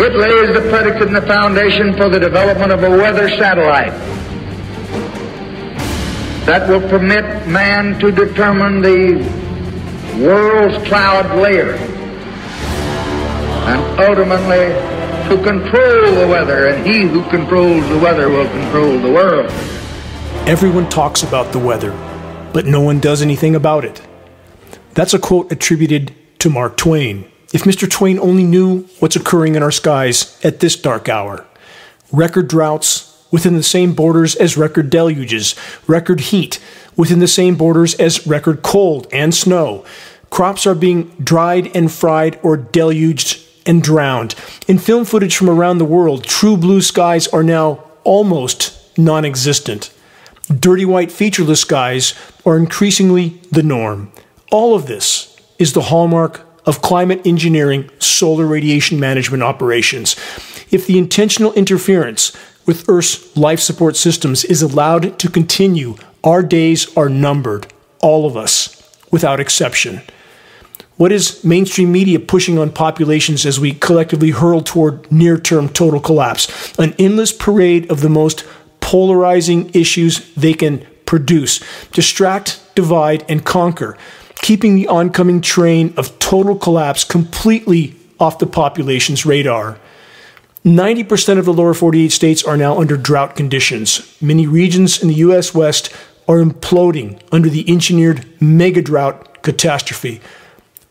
It lays the predicate and the foundation for the development of a weather satellite that will permit man to determine the world's cloud layer and ultimately to control the weather, and he who controls the weather will control the world. Everyone talks about the weather, but no one does anything about it. That's a quote attributed to Mark Twain. If Mr. Twain only knew what's occurring in our skies at this dark hour record droughts within the same borders as record deluges, record heat within the same borders as record cold and snow. Crops are being dried and fried or deluged and drowned. In film footage from around the world, true blue skies are now almost non existent. Dirty white featureless skies are increasingly the norm. All of this is the hallmark of climate engineering solar radiation management operations. If the intentional interference with Earth's life support systems is allowed to continue, our days are numbered, all of us, without exception. What is mainstream media pushing on populations as we collectively hurl toward near term total collapse? An endless parade of the most polarizing issues they can produce. Distract, divide, and conquer keeping the oncoming train of total collapse completely off the population's radar. 90% of the lower 48 states are now under drought conditions. Many regions in the U.S. West are imploding under the engineered mega drought catastrophe.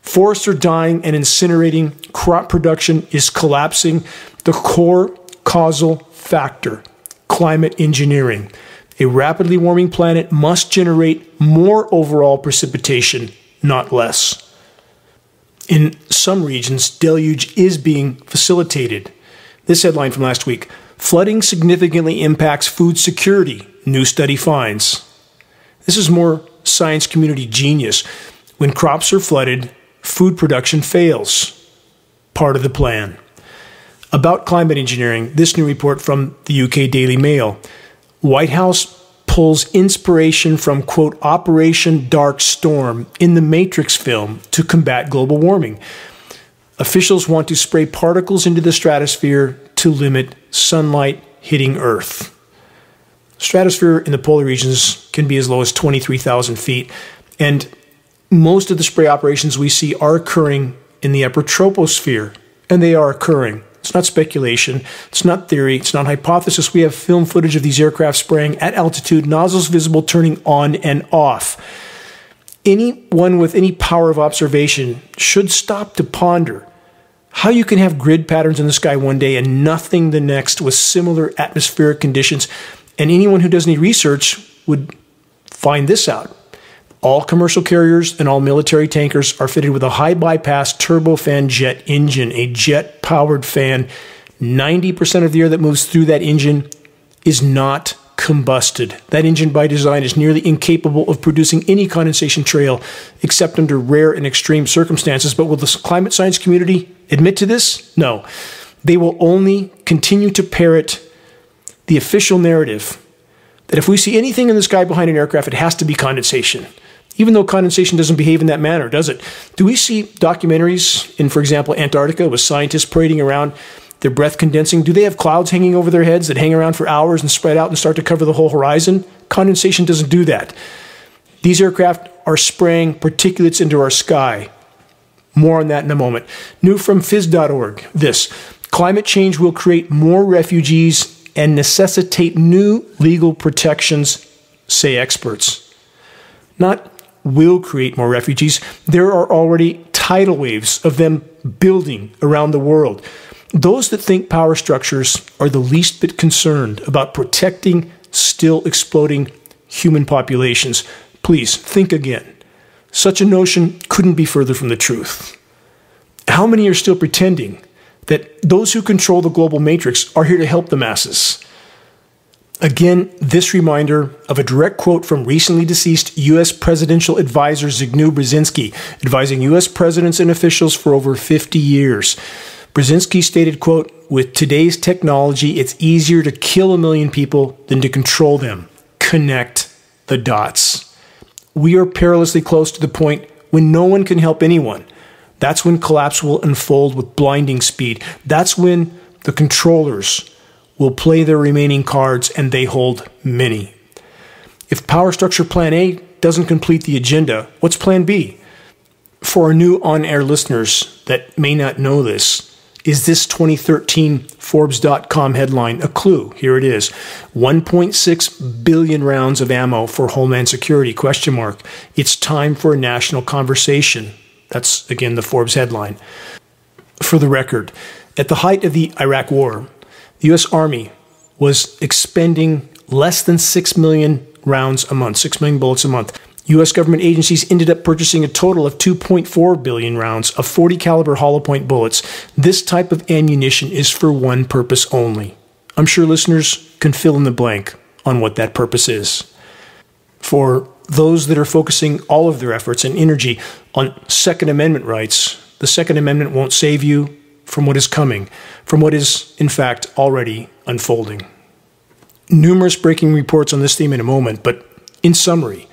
Forests are dying and incinerating. Crop production is collapsing. The core causal factor climate engineering. A rapidly warming planet must generate more overall precipitation, not less. In some regions, deluge is being facilitated. This headline from last week Flooding significantly impacts food security, new study finds. This is more science community genius. When crops are flooded, food production fails. Part of the plan. About climate engineering, this new report from the UK Daily Mail. White House pulls inspiration from, quote, Operation Dark Storm in the Matrix film to combat global warming. Officials want to spray particles into the stratosphere to limit sunlight hitting Earth. Stratosphere in the polar regions can be as low as 23,000 feet, and most of the spray operations we see are occurring in the upper troposphere, and they are occurring. It's not speculation. It's not theory. It's not hypothesis. We have film footage of these aircraft spraying at altitude, nozzles visible, turning on and off. Anyone with any power of observation should stop to ponder how you can have grid patterns in the sky one day and nothing the next with similar atmospheric conditions. And anyone who does any research would find this out. All commercial carriers and all military tankers are fitted with a high bypass turbofan jet engine, a jet powered fan. 90% of the air that moves through that engine is not combusted. That engine, by design, is nearly incapable of producing any condensation trail except under rare and extreme circumstances. But will the climate science community admit to this? No. They will only continue to parrot the official narrative that if we see anything in the sky behind an aircraft, it has to be condensation even though condensation doesn't behave in that manner, does it? Do we see documentaries in, for example, Antarctica with scientists parading around, their breath condensing? Do they have clouds hanging over their heads that hang around for hours and spread out and start to cover the whole horizon? Condensation doesn't do that. These aircraft are spraying particulates into our sky. More on that in a moment. New from phys.org this climate change will create more refugees and necessitate new legal protections, say experts. Not will create more refugees. There are already tidal waves of them building around the world. Those that think power structures are the least bit concerned about protecting still exploding human populations, please think again. Such a notion couldn't be further from the truth. How many are still pretending that those who control the global matrix are here to help the masses? Again, this reminder of a direct quote from recently deceased U.S. presidential advisor Zbigniew Brzezinski, advising U.S. presidents and officials for over 50 years. Brzezinski stated, quote, with today's technology, it's easier to kill a million people than to control them. Connect the dots. We are perilously close to the point when no one can help anyone. That's when collapse will unfold with blinding speed. That's when the controllers will play their remaining cards, and they hold many. If Power Structure Plan A doesn't complete the agenda, what's Plan B? For our new on air listeners that may not know this, is this 2013 Forbes.com headline a clue? Here it is 1.6 billion rounds of ammo for Homeland Security? Question mark. It's time for a national conversation. That's again the Forbes headline. For the record, at the height of the Iraq War, the U.S. Army was expending less than 6 million rounds a month, 6 million bullets a month. U.S. government agencies ended up purchasing a total of 2.4 billion rounds of 40 caliber hollow point bullets. This type of ammunition is for one purpose only. I'm sure listeners can fill in the blank on what that purpose is. For those that are focusing all of their efforts and energy on Second Amendment rights, the Second Amendment won't save you from what is coming, from what is, in fact, already unfolding. Numerous breaking reports on this theme in a moment, but in summary,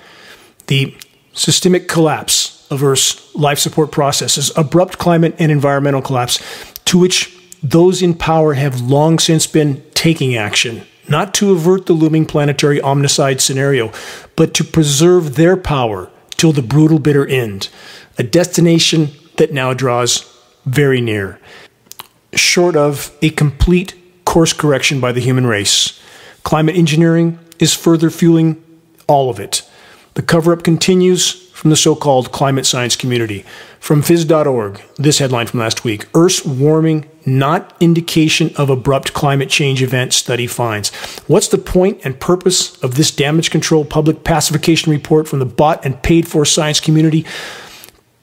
the systemic collapse of Earth's life support processes, abrupt climate and environmental collapse, to which those in power have long since been taking action, not to avert the looming planetary omnicide scenario, but to preserve their power till the brutal bitter end, a destination that now draws very near. Short of a complete course correction by the human race, climate engineering is further fueling all of it. The cover up continues from the so called climate science community. From phys.org, this headline from last week Earth's warming not indication of abrupt climate change event study finds. What's the point and purpose of this damage control public pacification report from the bought and paid for science community?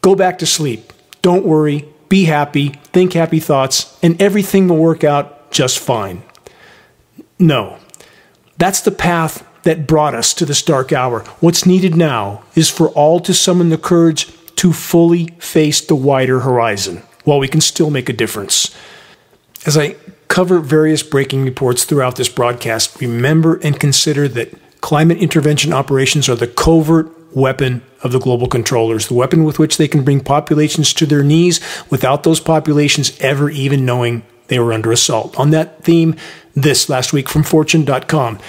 Go back to sleep. Don't worry. Be happy. Think happy thoughts, and everything will work out just fine. No. That's the path that brought us to this dark hour. What's needed now is for all to summon the courage to fully face the wider horizon while we can still make a difference. As I cover various breaking reports throughout this broadcast, remember and consider that climate intervention operations are the covert weapon of the global controllers, the weapon with which they can bring populations to their knees without those populations ever even knowing they were under assault. On that theme, this last week from Fortune.com.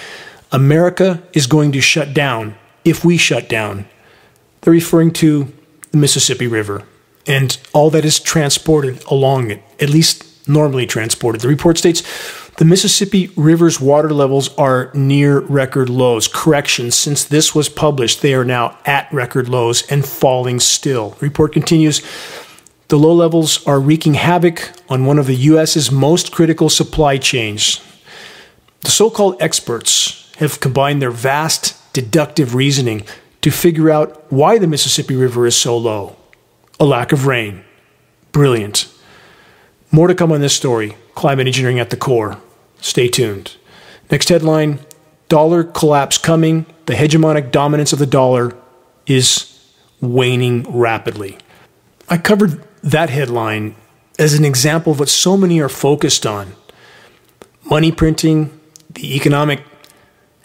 America is going to shut down if we shut down. They're referring to the Mississippi River and all that is transported along it, at least normally transported. The report states the Mississippi River's water levels are near record lows. Correction, since this was published, they are now at record lows and falling still. Report continues the low levels are wreaking havoc on one of the U.S.'s most critical supply chains. The so called experts have combined their vast deductive reasoning to figure out why the Mississippi River is so low. A lack of rain. Brilliant. More to come on this story. Climate engineering at the core. Stay tuned. Next headline Dollar collapse coming. The hegemonic dominance of the dollar is waning rapidly. I covered that headline as an example of what so many are focused on money printing, the economic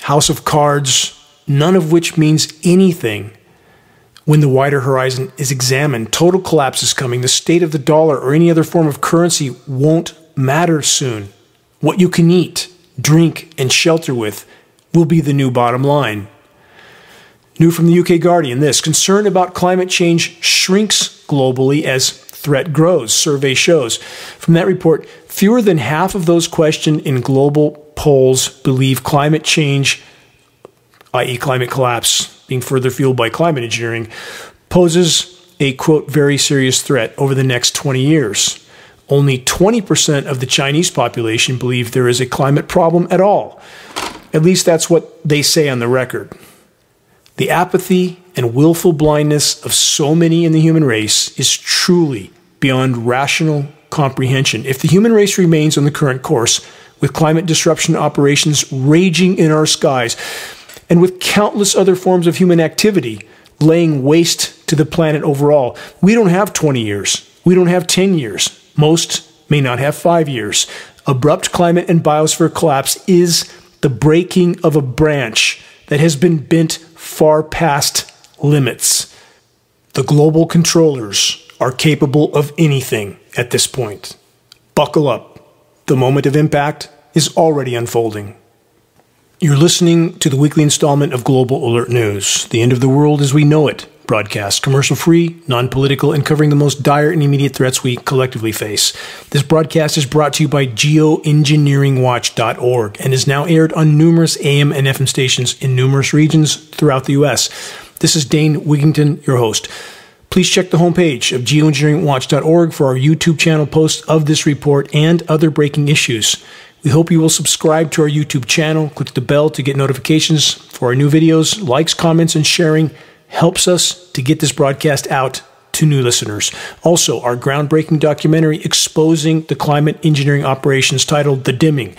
House of Cards, none of which means anything when the wider horizon is examined. Total collapse is coming. The state of the dollar or any other form of currency won't matter soon. What you can eat, drink, and shelter with will be the new bottom line. New from the UK Guardian this concern about climate change shrinks globally as threat grows, survey shows. From that report, fewer than half of those questioned in global polls believe climate change, i.e., climate collapse, being further fueled by climate engineering, poses a quote, very serious threat over the next 20 years. Only 20% of the Chinese population believe there is a climate problem at all. At least that's what they say on the record. The apathy and willful blindness of so many in the human race is truly beyond rational comprehension. If the human race remains on the current course, with climate disruption operations raging in our skies, and with countless other forms of human activity laying waste to the planet overall. We don't have 20 years. We don't have 10 years. Most may not have five years. Abrupt climate and biosphere collapse is the breaking of a branch that has been bent far past limits. The global controllers are capable of anything at this point. Buckle up. The moment of impact is already unfolding. You're listening to the weekly installment of Global Alert News, the end of the world as we know it, broadcast commercial free, non political, and covering the most dire and immediate threats we collectively face. This broadcast is brought to you by geoengineeringwatch.org and is now aired on numerous AM and FM stations in numerous regions throughout the U.S. This is Dane Wigington, your host. Please check the homepage of geoengineeringwatch.org for our YouTube channel posts of this report and other breaking issues. We hope you will subscribe to our YouTube channel, click the bell to get notifications for our new videos. Likes, comments, and sharing helps us to get this broadcast out to new listeners. Also, our groundbreaking documentary exposing the climate engineering operations titled The Dimming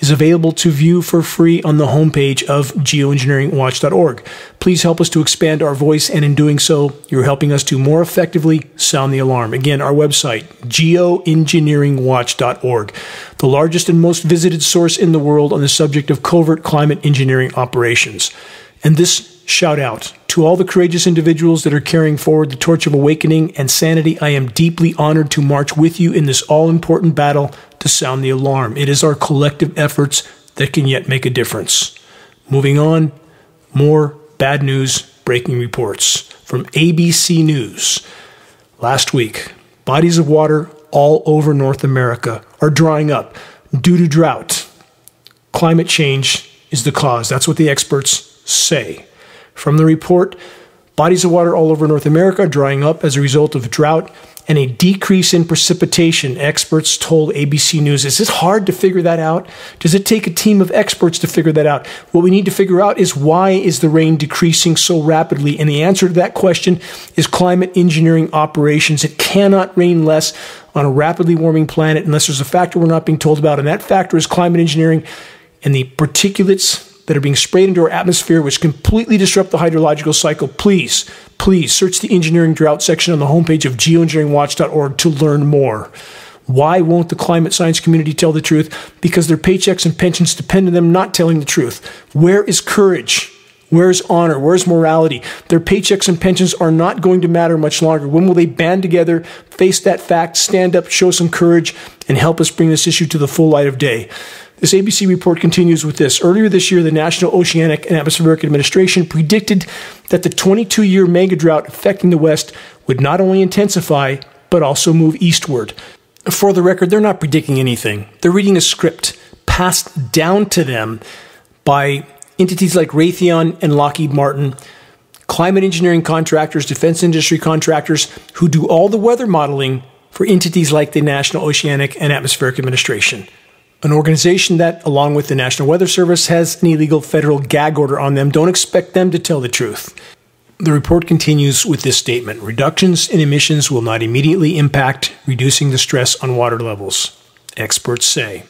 is available to view for free on the homepage of geoengineeringwatch.org. Please help us to expand our voice, and in doing so, you're helping us to more effectively sound the alarm. Again, our website, geoengineeringwatch.org, the largest and most visited source in the world on the subject of covert climate engineering operations. And this shout out to all the courageous individuals that are carrying forward the torch of awakening and sanity. I am deeply honored to march with you in this all important battle to sound the alarm. It is our collective efforts that can yet make a difference. Moving on, more bad news breaking reports from ABC News. Last week, bodies of water all over North America are drying up due to drought. Climate change is the cause. That's what the experts say. From the report, bodies of water all over North America are drying up as a result of drought and a decrease in precipitation, experts told ABC News. Is it hard to figure that out? Does it take a team of experts to figure that out? What we need to figure out is why is the rain decreasing so rapidly? And the answer to that question is climate engineering operations. It cannot rain less on a rapidly warming planet unless there's a factor we're not being told about, and that factor is climate engineering and the particulates that are being sprayed into our atmosphere, which completely disrupt the hydrological cycle. Please, please search the engineering drought section on the homepage of geoengineeringwatch.org to learn more. Why won't the climate science community tell the truth? Because their paychecks and pensions depend on them not telling the truth. Where is courage? Where's honor? Where's morality? Their paychecks and pensions are not going to matter much longer. When will they band together, face that fact, stand up, show some courage, and help us bring this issue to the full light of day? This ABC report continues with this. Earlier this year, the National Oceanic and Atmospheric Administration predicted that the 22 year mega drought affecting the West would not only intensify, but also move eastward. For the record, they're not predicting anything. They're reading a script passed down to them by entities like Raytheon and Lockheed Martin, climate engineering contractors, defense industry contractors who do all the weather modeling for entities like the National Oceanic and Atmospheric Administration an organization that, along with the National Weather Service, has an illegal federal gag order on them. Don't expect them to tell the truth. The report continues with this statement Reductions in emissions will not immediately impact reducing the stress on water levels, experts say.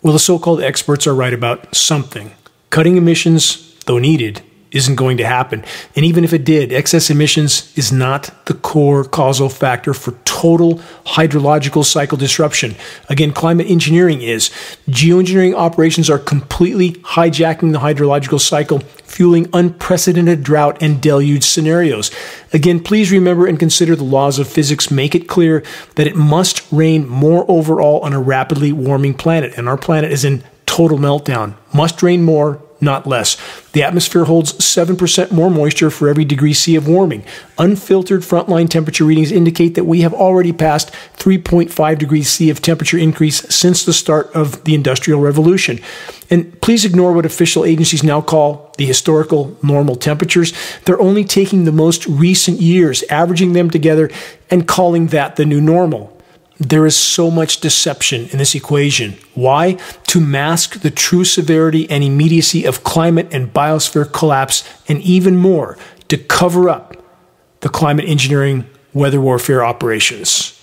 Well, the so called experts are right about something. Cutting emissions, though needed, isn't going to happen. And even if it did, excess emissions is not the core causal factor for total hydrological cycle disruption. Again, climate engineering is. Geoengineering operations are completely hijacking the hydrological cycle, fueling unprecedented drought and deluge scenarios. Again, please remember and consider the laws of physics make it clear that it must rain more overall on a rapidly warming planet. And our planet is in total meltdown. Must rain more not less. The atmosphere holds 7% more moisture for every degree C of warming. Unfiltered frontline temperature readings indicate that we have already passed 3.5 degrees C of temperature increase since the start of the Industrial Revolution. And please ignore what official agencies now call the historical normal temperatures. They're only taking the most recent years, averaging them together, and calling that the new normal. There is so much deception in this equation. Why? To mask the true severity and immediacy of climate and biosphere collapse, and even more, to cover up the climate engineering weather warfare operations.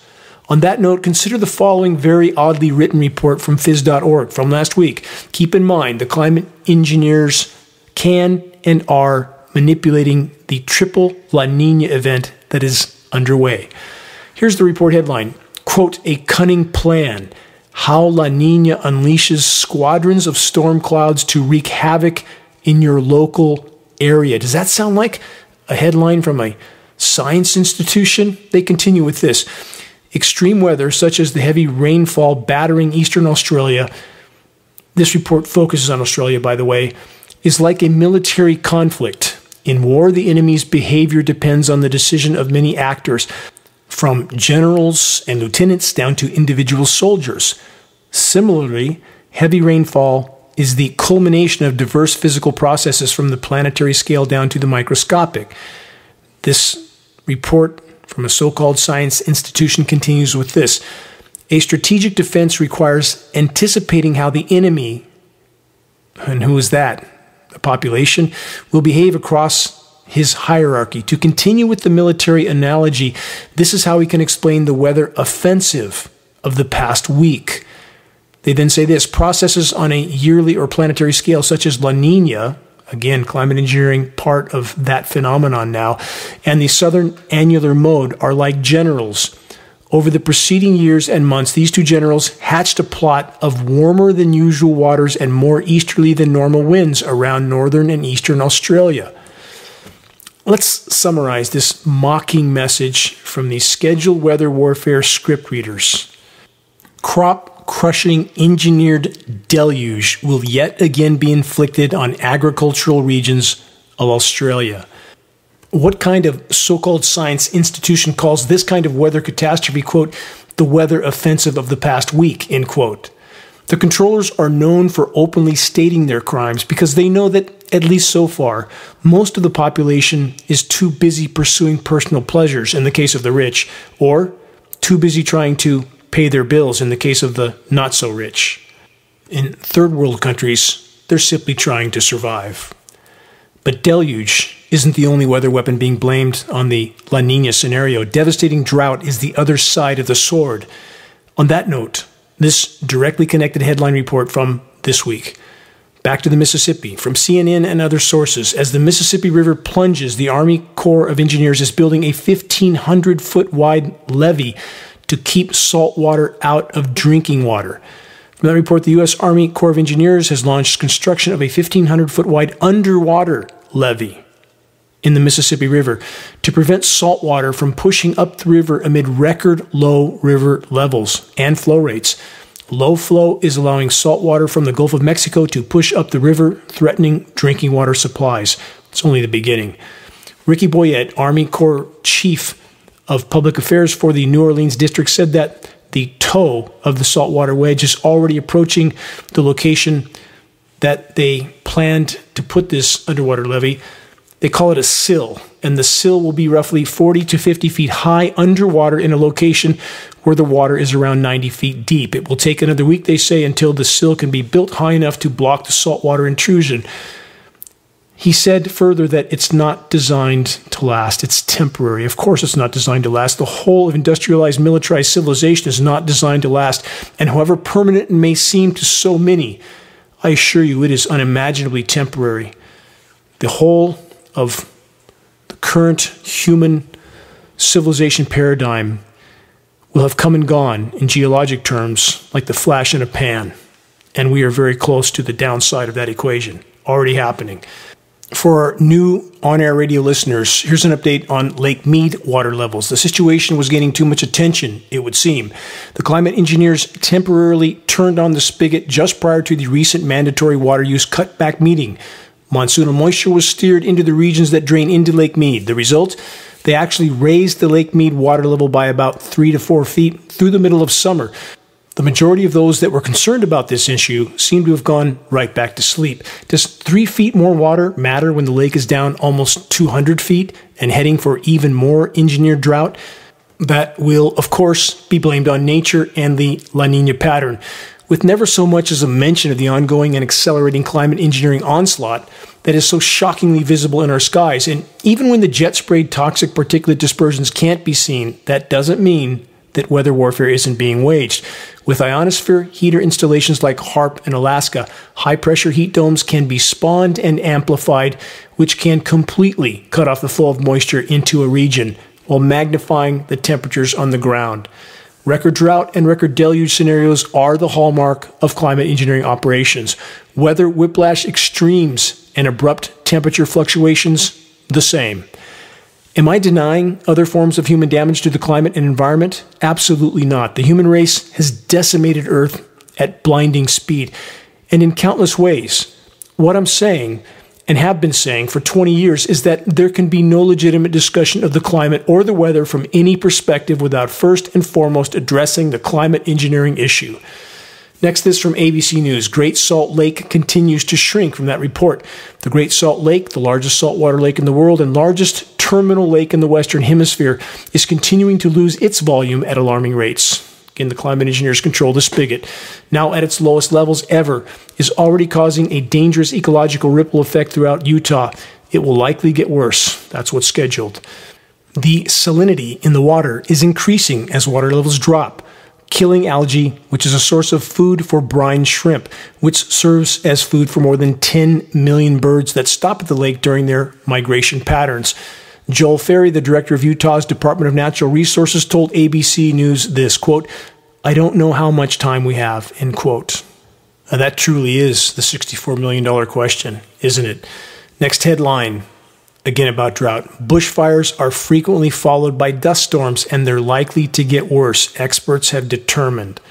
On that note, consider the following very oddly written report from phys.org from last week. Keep in mind, the climate engineers can and are manipulating the triple La Nina event that is underway. Here's the report headline quote, a cunning plan. How La Nina unleashes squadrons of storm clouds to wreak havoc in your local area. Does that sound like a headline from a Science Institution, they continue with this. Extreme weather, such as the heavy rainfall battering eastern Australia, this report focuses on Australia, by the way, is like a military conflict. In war, the enemy's behavior depends on the decision of many actors, from generals and lieutenants down to individual soldiers. Similarly, heavy rainfall is the culmination of diverse physical processes from the planetary scale down to the microscopic. This report from a so called science institution continues with this A strategic defense requires anticipating how the enemy, and who is that? The population, will behave across his hierarchy. To continue with the military analogy, this is how we can explain the weather offensive of the past week. They then say this processes on a yearly or planetary scale, such as La Nina, again, climate engineering part of that phenomenon now, and the southern annular mode are like generals. Over the preceding years and months, these two generals hatched a plot of warmer than usual waters and more easterly than normal winds around northern and eastern Australia. Let's summarize this mocking message from the scheduled weather warfare script readers. Crop crushing engineered deluge will yet again be inflicted on agricultural regions of Australia. What kind of so called science institution calls this kind of weather catastrophe, quote, the weather offensive of the past week, end quote? The controllers are known for openly stating their crimes because they know that, at least so far, most of the population is too busy pursuing personal pleasures in the case of the rich, or too busy trying to pay their bills in the case of the not so rich. In third world countries, they're simply trying to survive. But deluge isn't the only weather weapon being blamed on the La Nina scenario. Devastating drought is the other side of the sword. On that note, this directly connected headline report from this week. Back to the Mississippi. From CNN and other sources, as the Mississippi River plunges, the Army Corps of Engineers is building a 1,500 foot wide levee to keep salt water out of drinking water. From that report, the U.S. Army Corps of Engineers has launched construction of a 1,500 foot wide underwater levee in the Mississippi River to prevent salt water from pushing up the river amid record low river levels and flow rates. Low flow is allowing salt water from the Gulf of Mexico to push up the river, threatening drinking water supplies. It's only the beginning. Ricky Boyette, Army Corps Chief of Public Affairs for the New Orleans district said that the toe of the saltwater wedge is already approaching the location that they planned to put this underwater levee. They call it a sill, and the sill will be roughly 40 to 50 feet high underwater in a location where the water is around 90 feet deep. It will take another week, they say, until the sill can be built high enough to block the saltwater intrusion. He said further that it's not designed to last. It's temporary. Of course, it's not designed to last. The whole of industrialized, militarized civilization is not designed to last. And however permanent it may seem to so many, I assure you it is unimaginably temporary. The whole of the current human civilization paradigm will have come and gone in geologic terms like the flash in a pan. And we are very close to the downside of that equation, already happening. For our new on air radio listeners, here's an update on Lake Mead water levels. The situation was getting too much attention, it would seem. The climate engineers temporarily turned on the spigot just prior to the recent mandatory water use cutback meeting. Monsoonal moisture was steered into the regions that drain into Lake Mead. The result? They actually raised the Lake Mead water level by about three to four feet through the middle of summer. The majority of those that were concerned about this issue seem to have gone right back to sleep. Does three feet more water matter when the lake is down almost 200 feet and heading for even more engineered drought? That will, of course, be blamed on nature and the La Nina pattern, with never so much as a mention of the ongoing and accelerating climate engineering onslaught that is so shockingly visible in our skies. And even when the jet sprayed toxic particulate dispersions can't be seen, that doesn't mean that weather warfare isn't being waged. With ionosphere heater installations like HAARP in Alaska, high pressure heat domes can be spawned and amplified, which can completely cut off the flow of moisture into a region while magnifying the temperatures on the ground. Record drought and record deluge scenarios are the hallmark of climate engineering operations. Weather whiplash extremes and abrupt temperature fluctuations, the same. Am I denying other forms of human damage to the climate and environment? Absolutely not. The human race has decimated Earth at blinding speed and in countless ways. What I'm saying and have been saying for 20 years is that there can be no legitimate discussion of the climate or the weather from any perspective without first and foremost addressing the climate engineering issue. Next, this from ABC News. Great Salt Lake continues to shrink from that report. The Great Salt Lake, the largest saltwater lake in the world and largest terminal lake in the Western Hemisphere, is continuing to lose its volume at alarming rates. Again, the climate engineers control the spigot. Now at its lowest levels ever, is already causing a dangerous ecological ripple effect throughout Utah. It will likely get worse. That's what's scheduled. The salinity in the water is increasing as water levels drop killing algae, which is a source of food for brine shrimp, which serves as food for more than 10 million birds that stop at the lake during their migration patterns. Joel Ferry, the director of Utah's Department of Natural Resources, told ABC News this quote, I don't know how much time we have, end quote. Now that truly is the $64 million question, isn't it? Next headline again about drought. Bushfires are frequently followed by dust storms, and they're likely to get worse, experts have determined.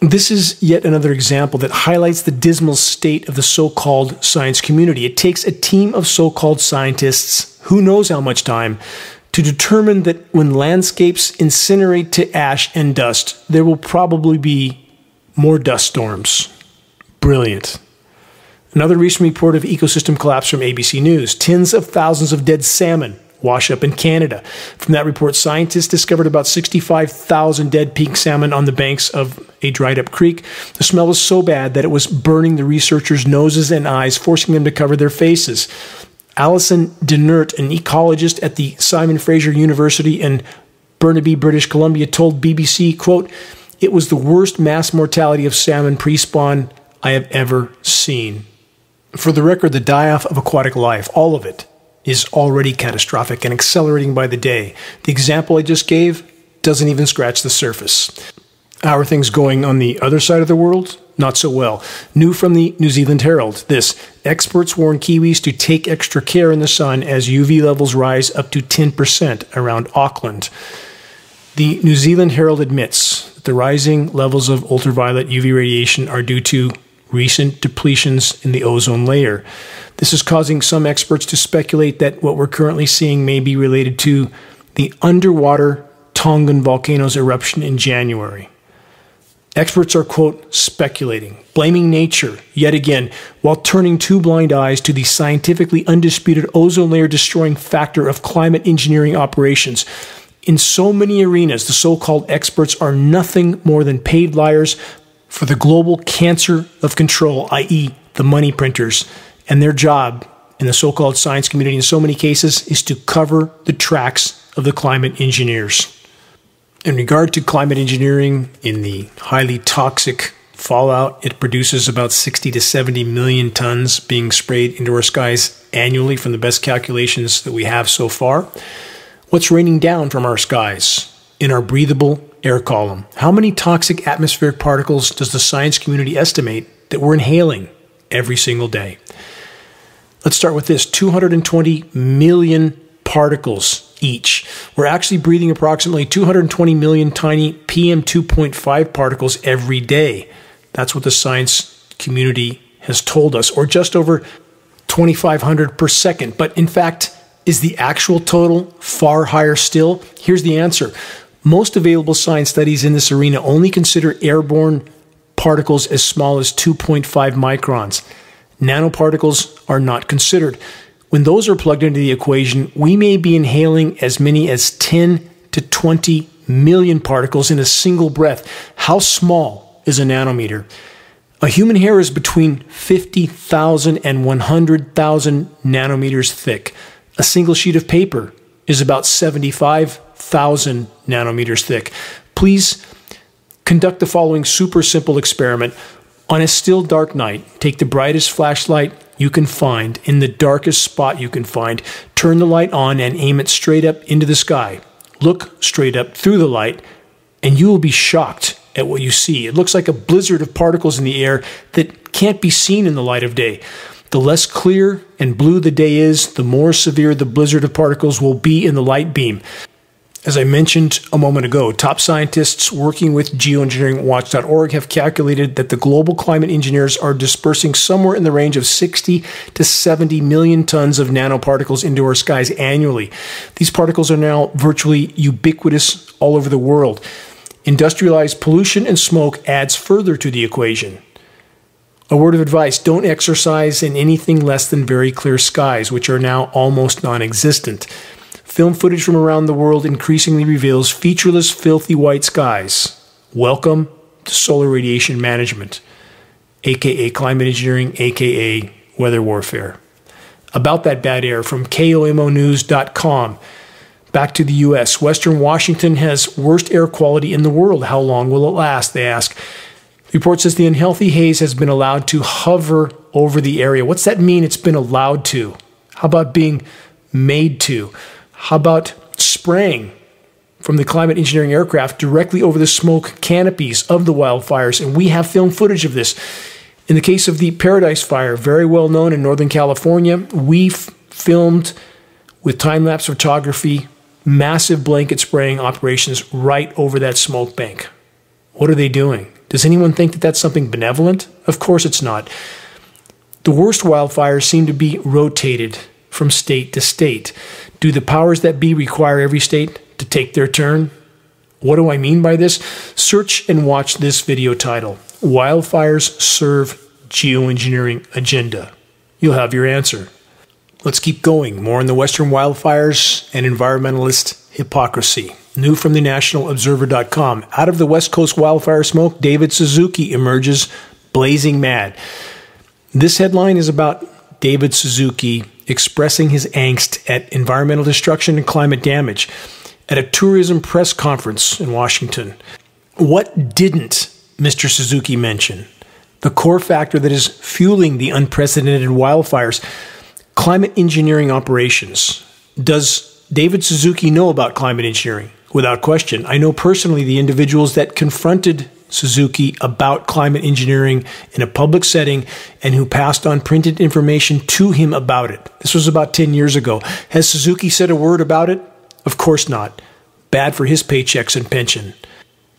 This is yet another example that highlights the dismal state of the so called science community. It takes a team of so called scientists, who knows how much time, to determine that when landscapes incinerate to ash and dust, there will probably be more dust storms. Brilliant. Another recent report of ecosystem collapse from ABC News. Tens of thousands of dead salmon wash up in Canada. From that report, scientists discovered about 65,000 dead pink salmon on the banks of a dried up creek. The smell was so bad that it was burning the researchers' noses and eyes, forcing them to cover their faces. Allison Dennert, an ecologist at the Simon Fraser University in Burnaby, British Columbia, told BBC, quote, it was the worst mass mortality of salmon pre-spawn I have ever seen. For the record, the die off of aquatic life, all of it, is already catastrophic and accelerating by the day. The example I just gave doesn't even scratch the surface. How are things going on the other side of the world? Not so well. New from the New Zealand Herald this experts warn Kiwis to take extra care in the sun as UV levels rise up to 10% around Auckland. The New Zealand Herald admits that the rising levels of ultraviolet UV radiation are due to recent depletions in the ozone layer. This is causing some experts to speculate that what we're currently seeing may be related to the underwater Tongan volcano's eruption in January. Experts are, quote, speculating, blaming nature yet again, while turning two blind eyes to the scientifically undisputed ozone layer destroying factor of climate engineering operations. In so many arenas, the so called experts are nothing more than paid liars for the global cancer of control, i.e., the money printers. And their job in the so called science community, in so many cases, is to cover the tracks of the climate engineers. In regard to climate engineering, in the highly toxic fallout, it produces about 60 to 70 million tons being sprayed into our skies annually from the best calculations that we have so far. What's raining down from our skies in our breathable air column? How many toxic atmospheric particles does the science community estimate that we're inhaling every single day? Let's start with this 220 million particles each. We're actually breathing approximately 220 million tiny PM 2.5 particles every day. That's what the science community has told us, or just over 2,500 per second. But in fact, is the actual total far higher still? Here's the answer. Most available science studies in this arena only consider airborne particles as small as 2.5 microns. Nanoparticles are not considered. When those are plugged into the equation, we may be inhaling as many as 10 to 20 million particles in a single breath. How small is a nanometer? A human hair is between 50,000 and 100,000 nanometers thick. A single sheet of paper is about 75,000 nanometers thick. Please conduct the following super simple experiment. On a still dark night, take the brightest flashlight you can find in the darkest spot you can find. Turn the light on and aim it straight up into the sky. Look straight up through the light, and you will be shocked at what you see. It looks like a blizzard of particles in the air that can't be seen in the light of day. The less clear and blue the day is, the more severe the blizzard of particles will be in the light beam. As I mentioned a moment ago, top scientists working with geoengineeringwatch.org have calculated that the global climate engineers are dispersing somewhere in the range of 60 to 70 million tons of nanoparticles into our skies annually. These particles are now virtually ubiquitous all over the world. Industrialized pollution and smoke adds further to the equation. A word of advice don't exercise in anything less than very clear skies, which are now almost non existent. Film footage from around the world increasingly reveals featureless, filthy white skies. Welcome to solar radiation management, aka climate engineering, aka weather warfare. About that bad air from KOMOnews.com. Back to the US. Western Washington has worst air quality in the world. How long will it last? They ask. Report says the unhealthy haze has been allowed to hover over the area. What's that mean? It's been allowed to. How about being made to? How about spraying from the climate engineering aircraft directly over the smoke canopies of the wildfires? And we have film footage of this. In the case of the Paradise Fire, very well known in Northern California, we f- filmed with time lapse photography massive blanket spraying operations right over that smoke bank. What are they doing? Does anyone think that that's something benevolent? Of course it's not. The worst wildfires seem to be rotated from state to state. Do the powers that be require every state to take their turn? What do I mean by this? Search and watch this video title Wildfires Serve Geoengineering Agenda. You'll have your answer. Let's keep going. More on the Western wildfires and environmentalist hypocrisy. New from the nationalobserver.com. Out of the West Coast wildfire smoke, David Suzuki emerges blazing mad. This headline is about David Suzuki expressing his angst at environmental destruction and climate damage at a tourism press conference in Washington. What didn't Mr. Suzuki mention? The core factor that is fueling the unprecedented wildfires climate engineering operations. Does David Suzuki know about climate engineering? Without question. I know personally the individuals that confronted Suzuki about climate engineering in a public setting and who passed on printed information to him about it. This was about 10 years ago. Has Suzuki said a word about it? Of course not. Bad for his paychecks and pension.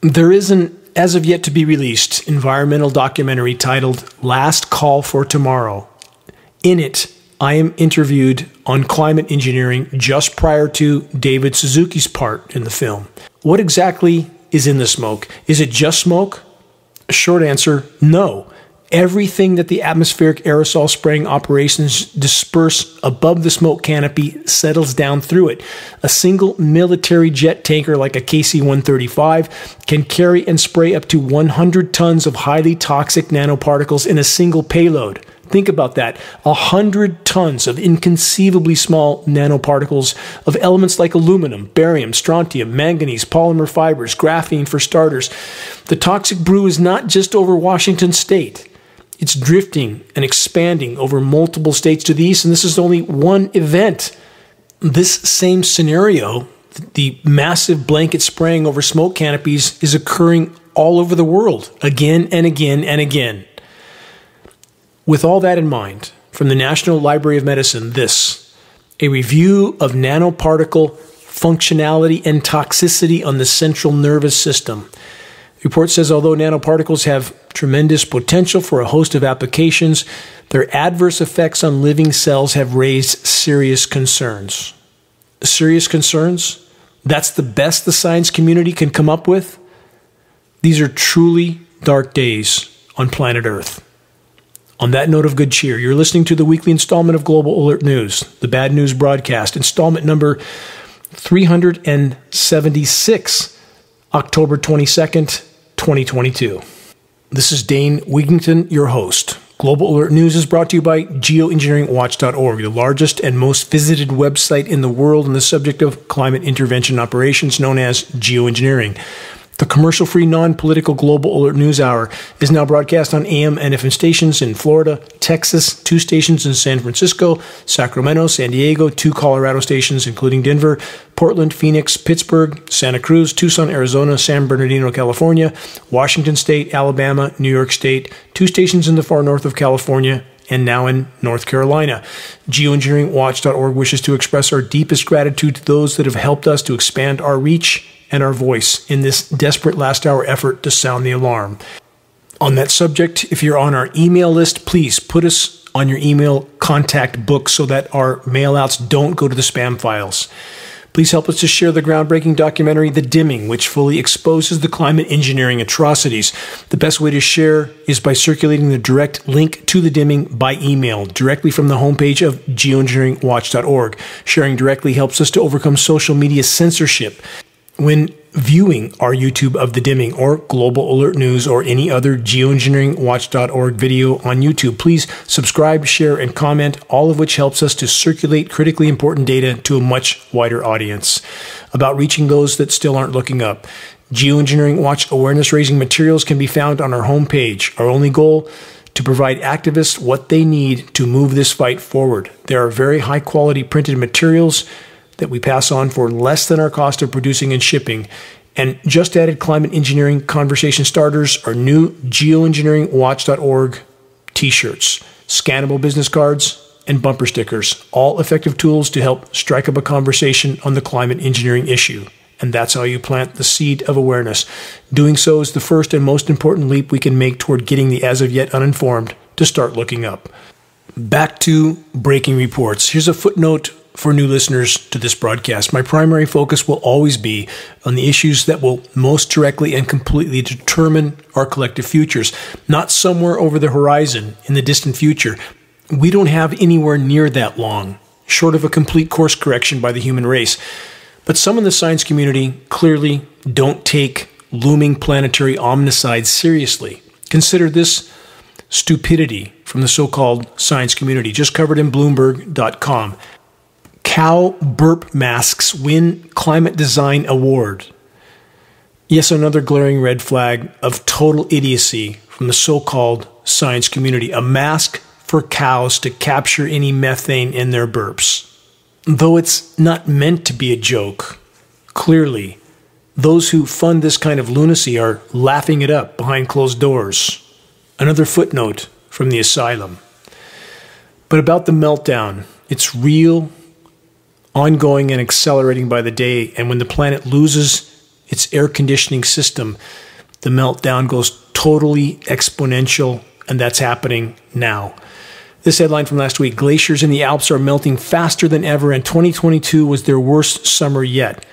There is an, as of yet to be released, environmental documentary titled Last Call for Tomorrow. In it, I am interviewed on climate engineering just prior to David Suzuki's part in the film. What exactly is in the smoke. Is it just smoke? Short answer no. Everything that the atmospheric aerosol spraying operations disperse above the smoke canopy settles down through it. A single military jet tanker like a KC 135 can carry and spray up to 100 tons of highly toxic nanoparticles in a single payload. Think about that. A hundred tons of inconceivably small nanoparticles of elements like aluminum, barium, strontium, manganese, polymer fibers, graphene for starters. The toxic brew is not just over Washington state. It's drifting and expanding over multiple states to the east, and this is only one event. This same scenario, the massive blanket spraying over smoke canopies, is occurring all over the world again and again and again. With all that in mind, from the National Library of Medicine, this a review of nanoparticle functionality and toxicity on the central nervous system. The report says although nanoparticles have tremendous potential for a host of applications, their adverse effects on living cells have raised serious concerns. Serious concerns? That's the best the science community can come up with? These are truly dark days on planet Earth. On that note of good cheer, you're listening to the weekly installment of Global Alert News, the bad news broadcast, installment number 376, October 22nd, 2022. This is Dane Wigington, your host. Global Alert News is brought to you by geoengineeringwatch.org, the largest and most visited website in the world on the subject of climate intervention operations known as geoengineering. The commercial free, non political Global Alert News Hour is now broadcast on AM and FM stations in Florida, Texas, two stations in San Francisco, Sacramento, San Diego, two Colorado stations, including Denver, Portland, Phoenix, Pittsburgh, Santa Cruz, Tucson, Arizona, San Bernardino, California, Washington State, Alabama, New York State, two stations in the far north of California, and now in North Carolina. Geoengineeringwatch.org wishes to express our deepest gratitude to those that have helped us to expand our reach and our voice in this desperate last hour effort to sound the alarm. On that subject, if you're on our email list, please put us on your email contact book so that our mailouts don't go to the spam files. Please help us to share the groundbreaking documentary The Dimming, which fully exposes the climate engineering atrocities. The best way to share is by circulating the direct link to The Dimming by email directly from the homepage of geoengineeringwatch.org. Sharing directly helps us to overcome social media censorship. When viewing our YouTube of the dimming or Global Alert News or any other geoengineeringwatch.org video on YouTube, please subscribe, share, and comment, all of which helps us to circulate critically important data to a much wider audience. About reaching those that still aren't looking up. Geoengineering Watch awareness raising materials can be found on our homepage. Our only goal to provide activists what they need to move this fight forward. There are very high quality printed materials that we pass on for less than our cost of producing and shipping. And just added climate engineering conversation starters are new geoengineeringwatch.org t shirts, scannable business cards, and bumper stickers, all effective tools to help strike up a conversation on the climate engineering issue. And that's how you plant the seed of awareness. Doing so is the first and most important leap we can make toward getting the as of yet uninformed to start looking up. Back to breaking reports. Here's a footnote for new listeners to this broadcast. My primary focus will always be on the issues that will most directly and completely determine our collective futures, not somewhere over the horizon in the distant future. We don't have anywhere near that long, short of a complete course correction by the human race. But some in the science community clearly don't take looming planetary omnicide seriously. Consider this stupidity from the so called science community, just covered in Bloomberg.com cow burp masks win climate design award. Yes, another glaring red flag of total idiocy from the so called science community. A mask for cows to capture any methane in their burps. Though it's not meant to be a joke, clearly, those who fund this kind of lunacy are laughing it up behind closed doors. Another footnote from the asylum. But about the meltdown, it's real ongoing and accelerating by the day. And when the planet loses its air conditioning system, the meltdown goes totally exponential, and that's happening now. This headline from last week Glaciers in the Alps are melting faster than ever, and 2022 was their worst summer yet.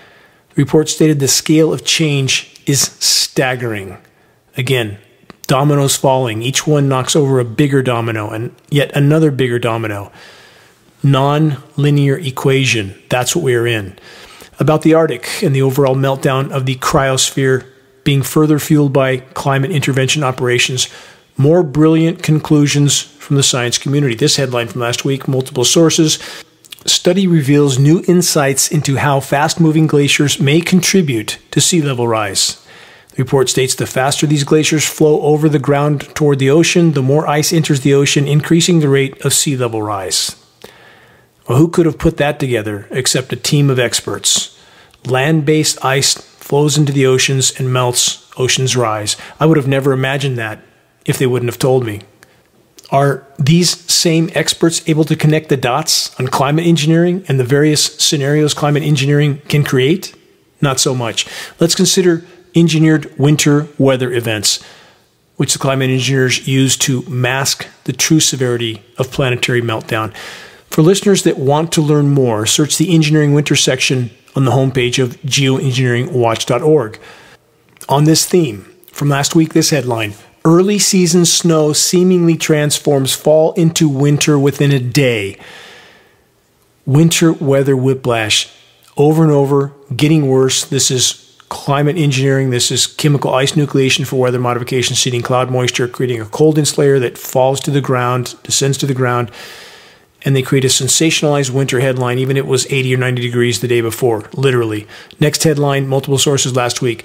The report stated the scale of change is staggering. Again, dominoes falling. Each one knocks over a bigger domino and yet another bigger domino non-linear equation. That's what we are in. About the Arctic and the overall meltdown of the cryosphere being further fueled by climate intervention operations. More brilliant conclusions from the science community. This headline from last week, multiple sources. Study reveals new insights into how fast moving glaciers may contribute to sea level rise. The report states the faster these glaciers flow over the ground toward the ocean, the more ice enters the ocean, increasing the rate of sea level rise. Well, who could have put that together except a team of experts? Land based ice flows into the oceans and melts, oceans rise. I would have never imagined that if they wouldn't have told me. Are these same experts able to connect the dots on climate engineering and the various scenarios climate engineering can create? Not so much. Let's consider engineered winter weather events, which the climate engineers use to mask the true severity of planetary meltdown. For listeners that want to learn more, search the Engineering Winter section on the homepage of geoengineeringwatch.org. On this theme, from last week, this headline Early season snow seemingly transforms fall into winter within a day. Winter weather whiplash over and over, getting worse. This is climate engineering. This is chemical ice nucleation for weather modification, seeding cloud moisture, creating a cold insulator that falls to the ground, descends to the ground and they create a sensationalized winter headline, even if it was 80 or 90 degrees the day before, literally. Next headline, multiple sources last week.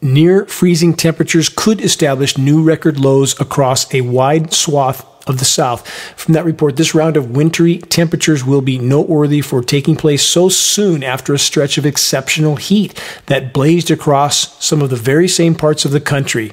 Near freezing temperatures could establish new record lows across a wide swath of the South. From that report, this round of wintry temperatures will be noteworthy for taking place so soon after a stretch of exceptional heat that blazed across some of the very same parts of the country.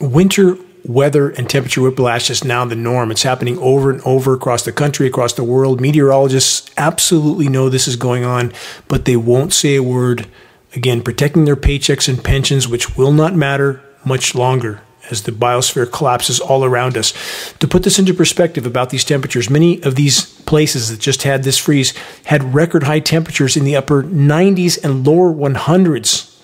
Winter weather and temperature whiplash is now the norm. It's happening over and over across the country, across the world. Meteorologists absolutely know this is going on, but they won't say a word. Again, protecting their paychecks and pensions, which will not matter much longer as the biosphere collapses all around us. To put this into perspective about these temperatures, many of these places that just had this freeze had record high temperatures in the upper 90s and lower 100s.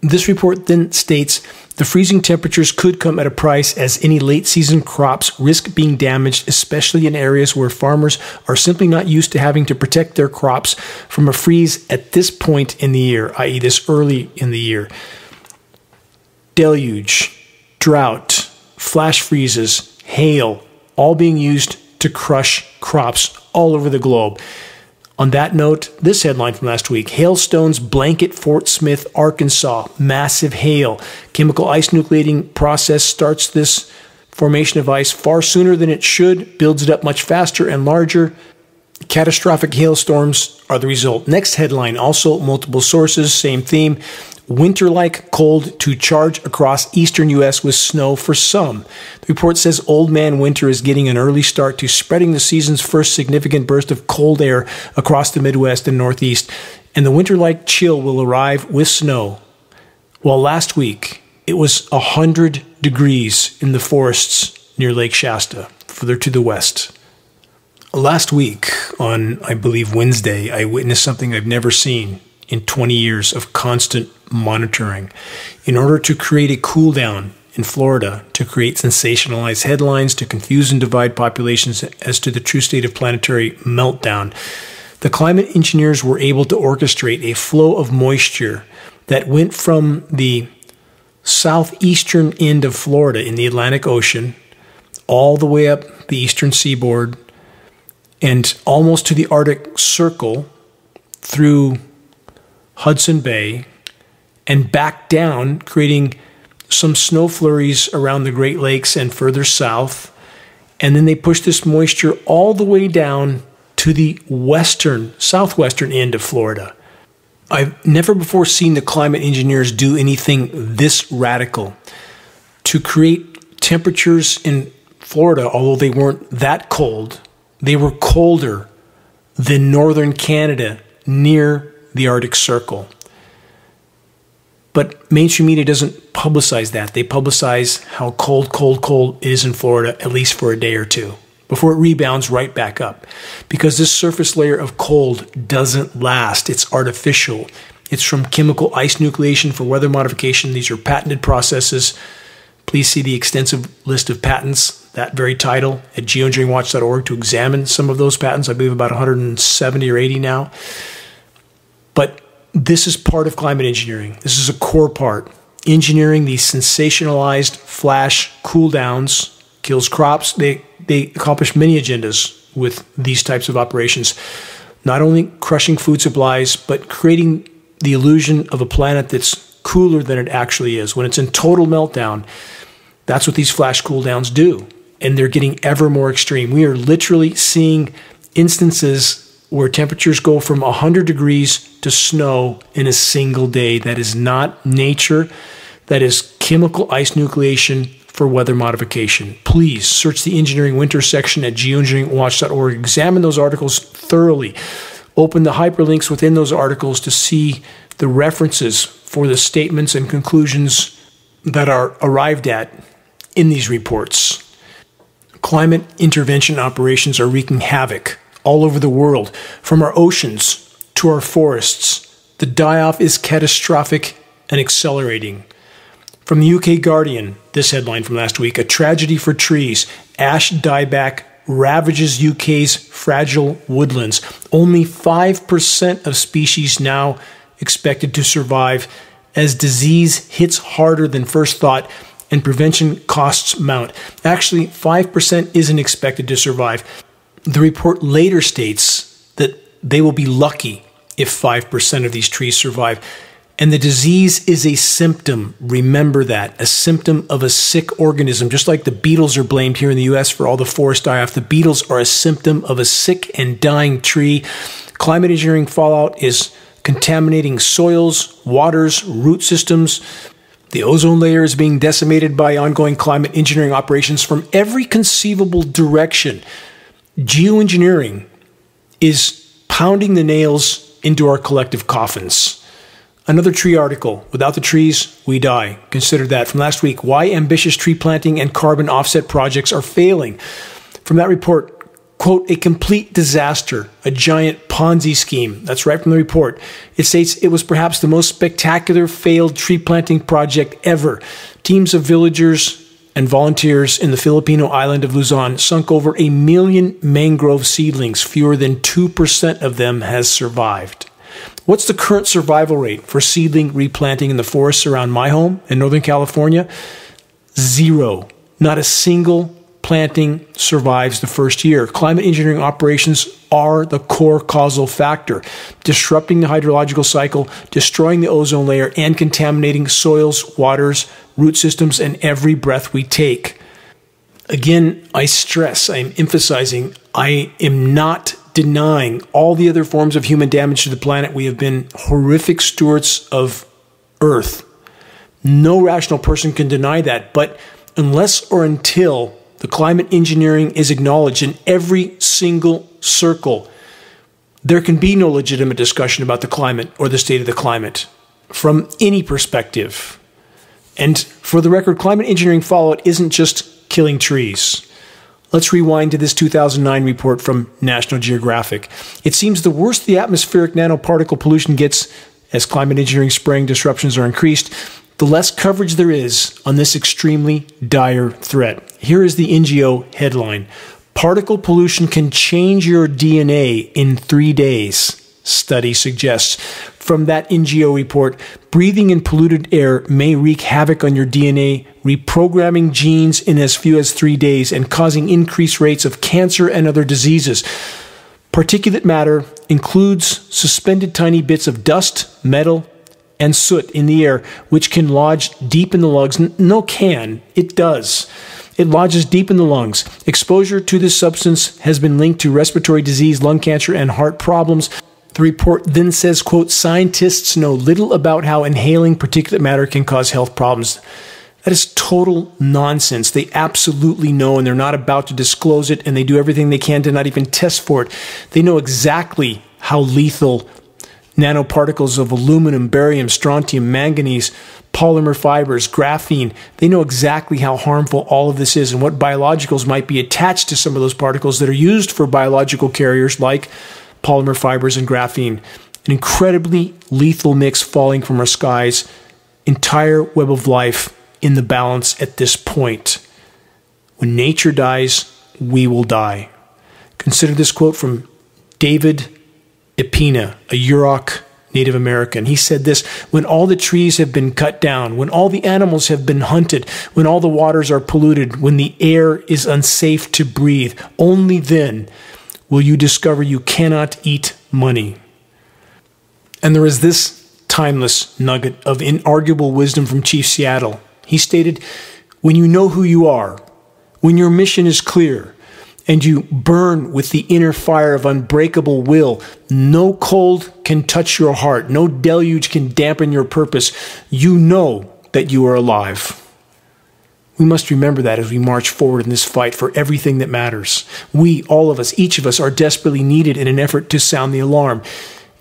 This report then states the freezing temperatures could come at a price as any late season crops risk being damaged, especially in areas where farmers are simply not used to having to protect their crops from a freeze at this point in the year, i.e., this early in the year. Deluge, drought, flash freezes, hail, all being used to crush crops all over the globe. On that note, this headline from last week Hailstones blanket Fort Smith, Arkansas. Massive hail. Chemical ice nucleating process starts this formation of ice far sooner than it should, builds it up much faster and larger. Catastrophic hailstorms are the result. Next headline, also multiple sources, same theme winter like cold to charge across eastern U.S. with snow for some. The report says Old Man Winter is getting an early start to spreading the season's first significant burst of cold air across the Midwest and Northeast, and the winter like chill will arrive with snow. While last week it was 100 degrees in the forests near Lake Shasta, further to the west. Last week, on I believe Wednesday, I witnessed something I've never seen in 20 years of constant monitoring in order to create a cool down in Florida to create sensationalized headlines to confuse and divide populations as to the true state of planetary meltdown. The climate engineers were able to orchestrate a flow of moisture that went from the southeastern end of Florida in the Atlantic Ocean all the way up the eastern seaboard and almost to the Arctic Circle through Hudson Bay and back down, creating some snow flurries around the Great Lakes and further south. And then they push this moisture all the way down to the western, southwestern end of Florida. I've never before seen the climate engineers do anything this radical to create temperatures in Florida, although they weren't that cold, they were colder than northern Canada near the Arctic Circle. But mainstream media doesn't publicize that. They publicize how cold, cold, cold it is in Florida, at least for a day or two, before it rebounds right back up. Because this surface layer of cold doesn't last, it's artificial. It's from chemical ice nucleation for weather modification. These are patented processes. Please see the extensive list of patents, that very title, at geoengineeringwatch.org to examine some of those patents. I believe about 170 or 80 now. But this is part of climate engineering. This is a core part. Engineering these sensationalized flash cool downs kills crops. They, they accomplish many agendas with these types of operations. Not only crushing food supplies, but creating the illusion of a planet that's cooler than it actually is. When it's in total meltdown, that's what these flash cool downs do. And they're getting ever more extreme. We are literally seeing instances where temperatures go from 100 degrees to snow in a single day. That is not nature, that is chemical ice nucleation for weather modification. Please search the engineering winter section at geoengineeringwatch.org. Examine those articles thoroughly. Open the hyperlinks within those articles to see the references for the statements and conclusions that are arrived at in these reports. Climate intervention operations are wreaking havoc all over the world, from our oceans to our forests. The die off is catastrophic and accelerating. From the UK Guardian, this headline from last week A tragedy for trees. Ash dieback ravages UK's fragile woodlands. Only 5% of species now expected to survive as disease hits harder than first thought and prevention costs mount. Actually, 5% isn't expected to survive. The report later states that they will be lucky if 5% of these trees survive. And the disease is a symptom. Remember that. A symptom of a sick organism. Just like the beetles are blamed here in the US for all the forest die off, the beetles are a symptom of a sick and dying tree. Climate engineering fallout is contaminating soils, waters, root systems. The ozone layer is being decimated by ongoing climate engineering operations from every conceivable direction. Geoengineering is pounding the nails into our collective coffins. Another tree article. Without the trees, we die. Consider that. From last week, why ambitious tree planting and carbon offset projects are failing. From that report, quote, a complete disaster, a giant Ponzi scheme. That's right from the report. It states it was perhaps the most spectacular failed tree planting project ever. Teams of villagers and volunteers in the Filipino island of Luzon sunk over a million mangrove seedlings. Fewer than 2% of them has survived. What's the current survival rate for seedling replanting in the forests around my home in Northern California? Zero. Not a single planting survives the first year. Climate engineering operations are the core causal factor, disrupting the hydrological cycle, destroying the ozone layer, and contaminating soils, waters, root systems, and every breath we take. Again, I stress, I am emphasizing, I am not denying all the other forms of human damage to the planet. We have been horrific stewards of Earth. No rational person can deny that. But unless or until the climate engineering is acknowledged in every single circle. There can be no legitimate discussion about the climate or the state of the climate from any perspective. And for the record, climate engineering fallout isn't just killing trees. Let's rewind to this 2009 report from National Geographic. It seems the worse the atmospheric nanoparticle pollution gets as climate engineering spraying disruptions are increased, the less coverage there is on this extremely dire threat. Here is the NGO headline Particle pollution can change your DNA in three days, study suggests. From that NGO report, breathing in polluted air may wreak havoc on your DNA, reprogramming genes in as few as three days and causing increased rates of cancer and other diseases. Particulate matter includes suspended tiny bits of dust, metal, and soot in the air, which can lodge deep in the lungs. No, can, it does. It lodges deep in the lungs. Exposure to this substance has been linked to respiratory disease, lung cancer, and heart problems. The report then says, quote, scientists know little about how inhaling particulate matter can cause health problems. That is total nonsense. They absolutely know, and they're not about to disclose it, and they do everything they can to not even test for it. They know exactly how lethal nanoparticles of aluminum, barium, strontium, manganese, polymer fibers, graphene. They know exactly how harmful all of this is and what biologicals might be attached to some of those particles that are used for biological carriers like polymer fibers and graphene. An incredibly lethal mix falling from our skies, entire web of life in the balance at this point. When nature dies, we will die. Consider this quote from David Epina, a Yurok Native American. He said this When all the trees have been cut down, when all the animals have been hunted, when all the waters are polluted, when the air is unsafe to breathe, only then will you discover you cannot eat money. And there is this timeless nugget of inarguable wisdom from Chief Seattle. He stated, When you know who you are, when your mission is clear, and you burn with the inner fire of unbreakable will. No cold can touch your heart, no deluge can dampen your purpose. You know that you are alive. We must remember that as we march forward in this fight for everything that matters. We, all of us, each of us, are desperately needed in an effort to sound the alarm,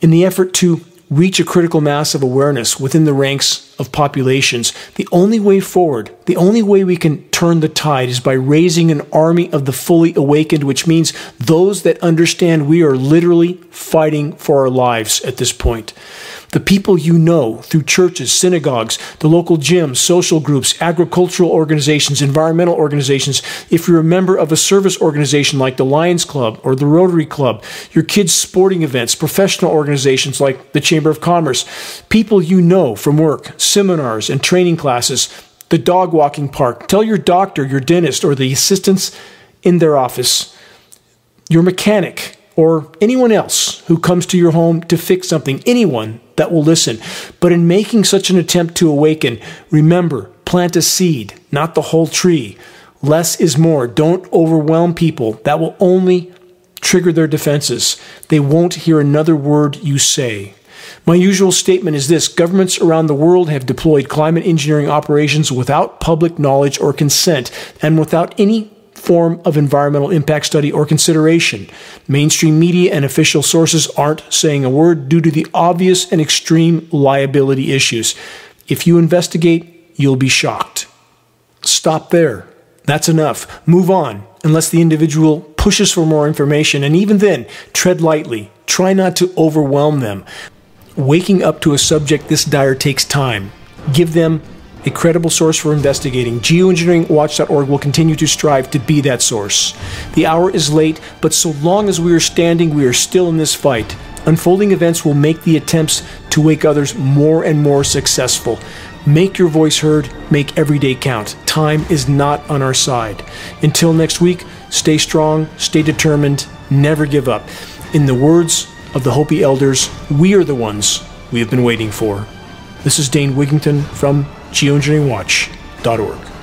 in the effort to reach a critical mass of awareness within the ranks of populations, the only way forward, the only way we can turn the tide is by raising an army of the fully awakened, which means those that understand we are literally fighting for our lives at this point the people you know through churches, synagogues, the local gyms, social groups, agricultural organizations, environmental organizations. If you're a member of a service organization like the Lions Club or the Rotary Club, your kids' sporting events, professional organizations like the Chamber of Commerce, people you know from work, seminars, and training classes, the dog walking park. Tell your doctor, your dentist, or the assistants in their office, your mechanic, or anyone else who comes to your home to fix something, anyone that will listen. But in making such an attempt to awaken, remember plant a seed, not the whole tree. Less is more. Don't overwhelm people. That will only trigger their defenses. They won't hear another word you say. My usual statement is this governments around the world have deployed climate engineering operations without public knowledge or consent and without any form of environmental impact study or consideration. Mainstream media and official sources aren't saying a word due to the obvious and extreme liability issues. If you investigate, you'll be shocked. Stop there. That's enough. Move on, unless the individual pushes for more information, and even then, tread lightly. Try not to overwhelm them. Waking up to a subject this dire takes time. Give them a credible source for investigating. Geoengineeringwatch.org will continue to strive to be that source. The hour is late, but so long as we are standing, we are still in this fight. Unfolding events will make the attempts to wake others more and more successful. Make your voice heard, make every day count. Time is not on our side. Until next week, stay strong, stay determined, never give up. In the words of the Hopi elders, we are the ones we have been waiting for. This is Dane Wigington from geoengineeringwatch.org.